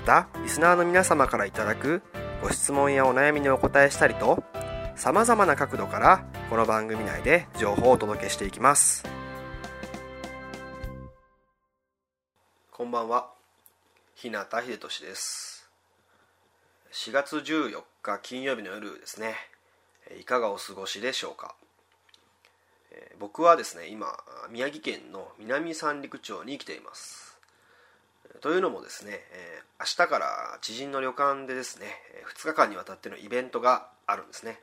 またリスナーの皆様からいただくご質問やお悩みにお答えしたりとさまざまな角度からこの番組内で情報をお届けしていきます。こんばんは。日向秀俊です。4月14日金曜日の夜ですね。いかがお過ごしでしょうか。僕はですね今宮城県の南三陸町に来ています。というのもですねえ明日から知人の旅館でですね2日間にわたってのイベントがあるんですね。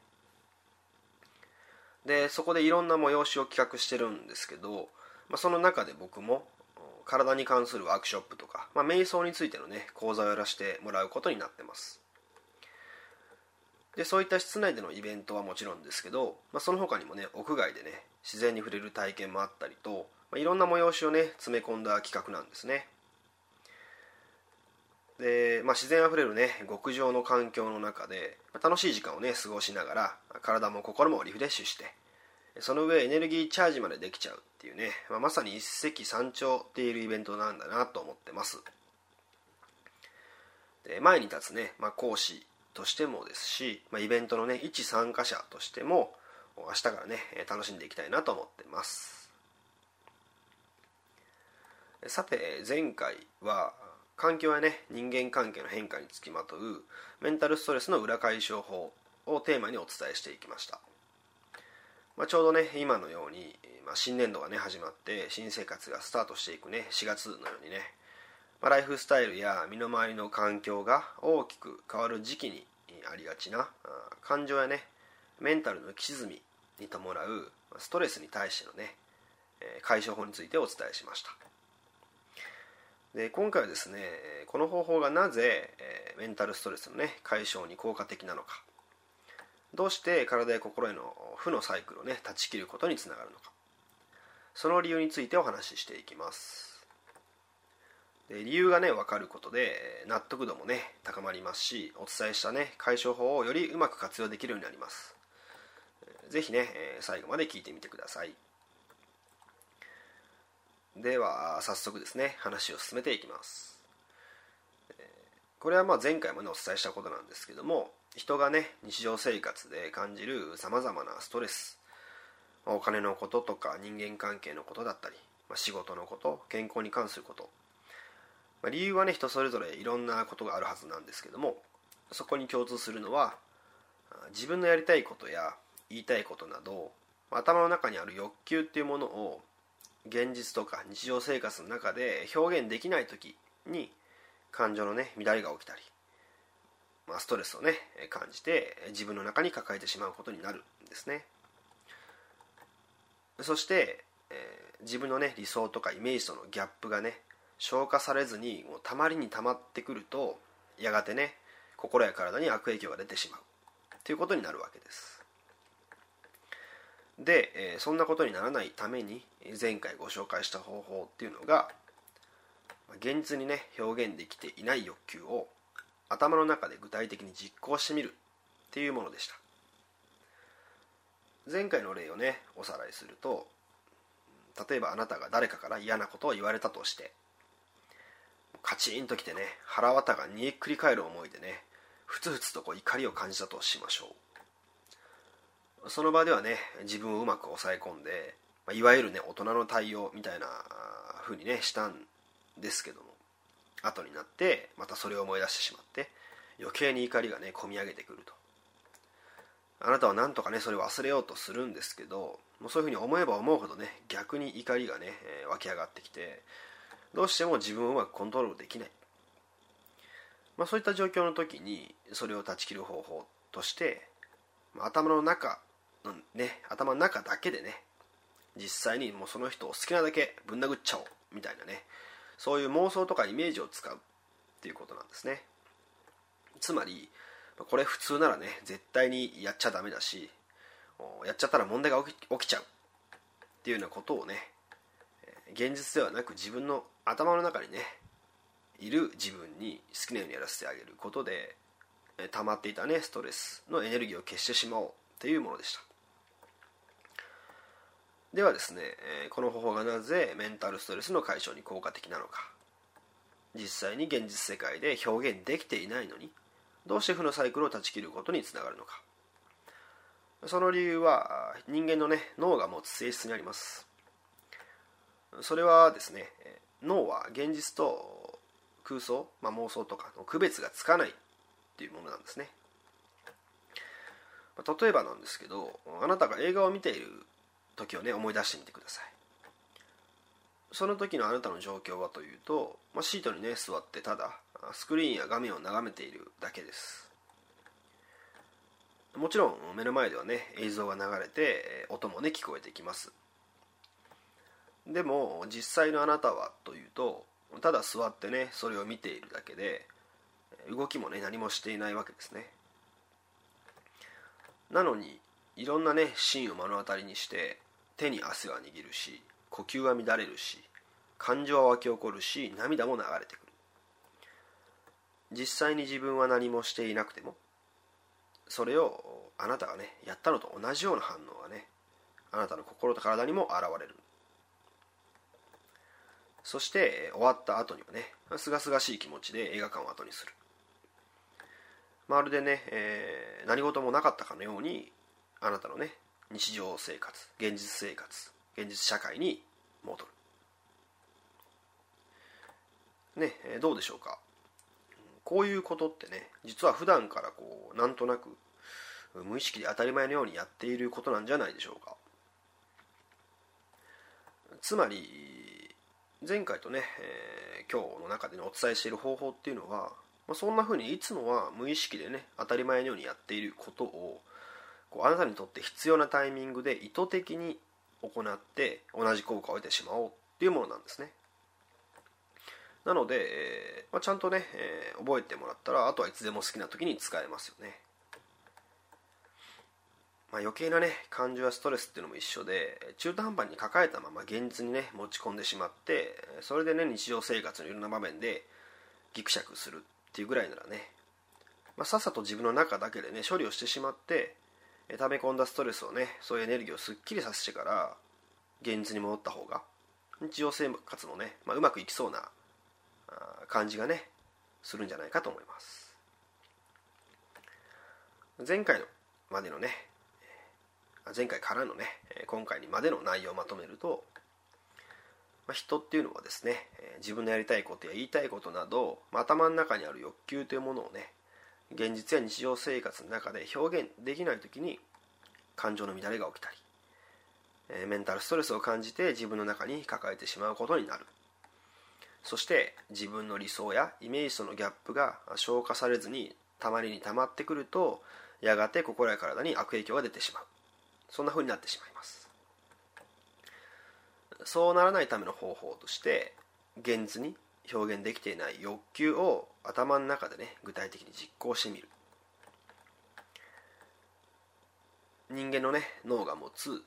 でそこでいろんな催しを企画してるんですけど、まあ、その中で僕も体に関するワークショップとか、まあ、瞑想についてのね講座をやらせてもらうことになってます。でそういった室内でのイベントはもちろんですけど、まあ、その他にもね屋外でね自然に触れる体験もあったりと、まあ、いろんな催しをね詰め込んだ企画なんですね。で、まあ、自然あふれるね極上の環境の中で、楽しい時間をね過ごしながら体も心もリフレッシュしてその上エネルギーチャージまでできちゃうっていうね、まあ、まさに一石三鳥っているイベントなんだなと思ってます。で前に立つね、まあ、講師としてもですし、まあ、イベントのね一参加者としても明日からね楽しんでいきたいなと思ってます。さて前回は環境やね人間関係の変化につきまとうメンタルストレスの裏解消法をテーマにお伝えしていきました、まあ、ちょうどね今のように、まあ、新年度がね始まって新生活がスタートしていくね4月のようにねまあ、ライフスタイルや身の回りの環境が大きく変わる時期にありがちな感情やねメンタルの浮き沈みに伴うストレスに対してのね解消法についてお伝えしました。で今回はですねこの方法がなぜえメンタルストレスのね解消に効果的なのか。どうして体や心への負のサイクルをね断ち切ることにつながるのか。その理由についてお話ししていきます。で理由がね分かることで納得度もね高まりますしお伝えしたね解消法をよりうまく活用できるようになります。是非ね最後まで聞いてみてください。では早速ですね話を進めていきます。これはまあ前回もねお伝えしたことなんですけども人がね日常生活で感じるさまざまなストレスお金のこととか人間関係のことだったり仕事のこと健康に関すること。ま、理由はね人それぞれいろんなことがあるはずなんですけどもそこに共通するのは自分のやりたいことや言いたいことなど頭の中にある欲求っていうものを現実とか日常生活の中で表現できない時に感情のね乱れが起きたり、まあ、ストレスをね感じて自分の中に抱えてしまうことになるんですね。そして、えー、自分のね理想とかイメージとのギャップがね消化されずにもうたまりにたまってくるとやがてね心や体に悪影響が出てしまう。ということになるわけです。で、えー、そんなことにならないために前回ご紹介した方法っていうのが現実にね表現できていない欲求を頭の中で具体的に実行してみるっていうものでした。前回の例をねおさらいすると例えばあなたが誰かから嫌なことを言われたとしてカチンときてね腹渡が煮えくり返る思いでねふつふつとこう怒りを感じたとしましょう。その場ではね自分をうまく抑え込んで、まあいわゆるね大人の対応みたいな風にねしたんですけども後になってまたそれを思い出してしまって余計に怒りがね込み上げてくると。あなたは何とかねそれを忘れようとするんですけどもうそういうふうに思えば思うほどね逆に怒りがね、えー、湧き上がってきてどうしても自分をうまくコントロールできない、まあ、そういった状況の時にそれを断ち切る方法として頭の中ね頭の中だけでね実際にもうその人を好きなだけぶん殴っちゃおうみたいなねそういう妄想とかイメージを使うっていうことなんですね。つまりこれ普通ならね絶対にやっちゃダメだしやっちゃったら問題が起きちゃうっていうようなことをね現実ではなく自分の頭の中にねいる自分に好きなようにやらせてあげることで溜まっていたねストレスのエネルギーを消してしまおうというものでした。ではですねこの方法がなぜメンタルストレスの解消に効果的なのか。実際に現実世界で表現できていないのにどうして負のサイクルを断ち切ることにつながるのか。その理由は人間のね脳が持つ性質にあります。それはですね脳は現実と空想、まあ、妄想とかの区別がつかないっていうものなんですね。例えばなんですけどあなたが映画を見ている時をね思い出してみてください。その時のあなたの状況はというと、まあ、シートにね座ってただスクリーンや画面を眺めているだけです。もちろん目の前ではね映像が流れて音もね聞こえてきます。でも実際のあなたはというとただ座ってねそれを見ているだけで動きもね何もしていないわけですね。なのにいろんなねシーンを目の当たりにして手に汗は握るし呼吸は乱れるし感情は湧き起こるし涙も流れてくる。実際に自分は何もしていなくてもそれをあなたがねやったのと同じような反応がねあなたの心と体にも現れる。そして終わった後にはねすがすがしい気持ちで映画館を後にする。まるでね、えー、何事もなかったかのようにあなたのね日常生活現実生活現実社会に戻る。ねどうでしょうか？こういうことってね実は普段からこうなんとなく無意識で当たり前のようにやっていることなんじゃないでしょうか？つまり前回とね、えー、今日の中で、お伝えしている方法っていうのは、まあ、そんな風にいつもは無意識でね当たり前のようにやっていることをこうあなたにとって必要なタイミングで意図的に行って同じ効果を得てしまおうっていうものなんですね。なので、えーまあ、ちゃんとね、えー、覚えてもらったらあとはいつでも好きな時に使えますよね。まあ、余計なね感情やストレスっていうのも一緒で中途半端に抱えたまま現実にね持ち込んでしまってそれでね日常生活のいろんな場面でギクシャクするっていうぐらいならね、まあ、さっさと自分の中だけでね処理をしてしまって溜め込んだストレスをねそういうエネルギーをすっきりさせてから現実に戻った方が日常生活もね、まあ、うまくいきそうな感じがねするんじゃないかと思います。前回のまでのね前回からのね今回にまでの内容をまとめると、まあ、人っていうのはですね自分のやりたいことや言いたいことなど、まあ、頭の中にある欲求というものをね現実や日常生活の中で表現できない時に感情の乱れが起きたりメンタルストレスを感じて自分の中に抱えてしまうことになる。そして自分の理想やイメージとのギャップが消化されずにたまりに溜まってくるとやがて心や体に悪影響が出てしまう。そんな風になってしまいます。そうならないための方法として現実に表現できていない欲求を頭の中でね具体的に実行してみる。人間のね脳が持つ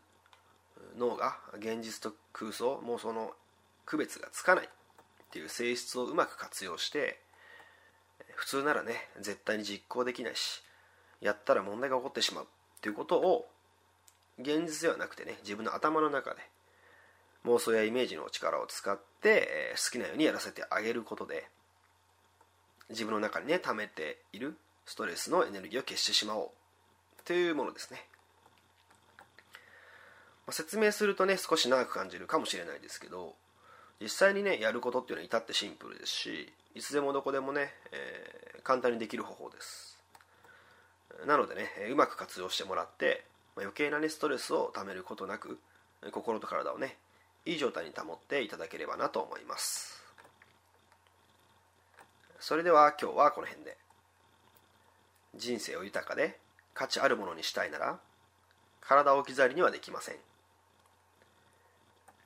脳が現実と空想妄想の区別がつかないっていう性質をうまく活用して普通ならね絶対に実行できないしやったら問題が起こってしまうっていうことを現実ではなくてね自分の頭の中で妄想やイメージの力を使って、え好きなようにやらせてあげることで自分の中にね溜めているストレスのエネルギーを消してしまおうというものですね、まあ説明するとね少し長く感じるかもしれないですけど実際にねやることっていうのは至ってシンプルですしいつでもどこでもね、えー、簡単にできる方法です。なのでねうまく活用してもらってまあ余計なねストレスをためることなく心と体をねいい状態に保っていただければなと思います。それでは今日はこの辺で。人生を豊かで価値あるものにしたいなら体を置き去りにはできません。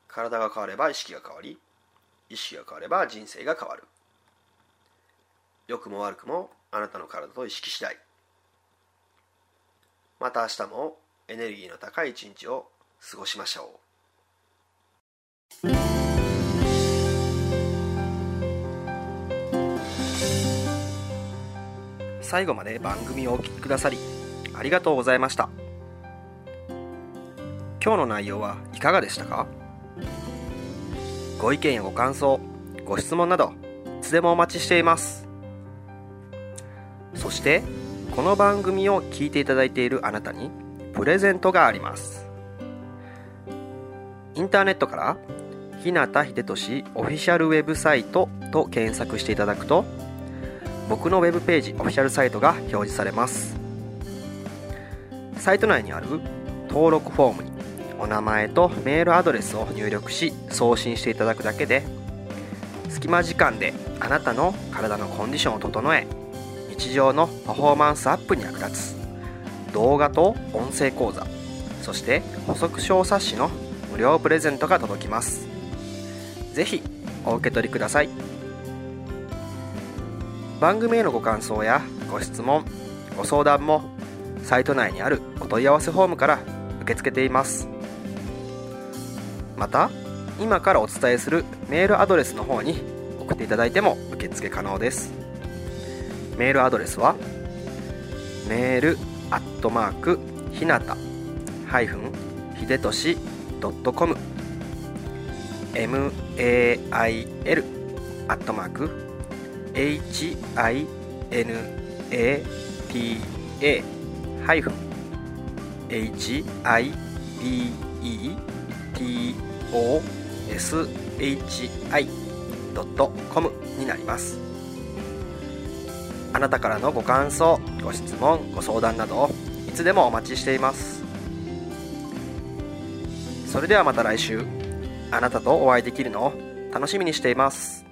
体が変われば意識が変わり意識が変われば人生が変わる。良くも悪くもあなたの体と意識次第。また明日もエネルギーの高い一日を過ごしましょう。最後まで番組をお聴きくださりありがとうございました。今日の内容はいかがでしたか？ご意見やご感想ご質問などいつでもお待ちしています。そしてこの番組を聞いていただいているあなたにプレゼントがあります。インターネットから日向秀俊オフィシャルウェブサイトと検索していただくと僕のウェブページオフィシャルサイトが表示されます。サイト内にある登録フォームにお名前とメールアドレスを入力し送信していただくだけで隙間時間であなたの体のコンディションを整え日常のパフォーマンスアップに役立つ動画と音声講座そして補足小冊子の無料プレゼントが届きます。是非お受け取りください。番組へのご感想やご質問ご相談もサイト内にあるお問い合わせフォームから受け付けています。また今からお伝えするメールアドレスの方に送っていただいても受付可能です。メールアドレスはメールアットマークひなたハイフンひでとしドッ ail アットマーク hinata ハイフン hibetoshi.com になります。あなたからのご感想ご質問ご相談などいつでもお待ちしています。それではまた来週。あなたとお会いできるのを楽しみにしています。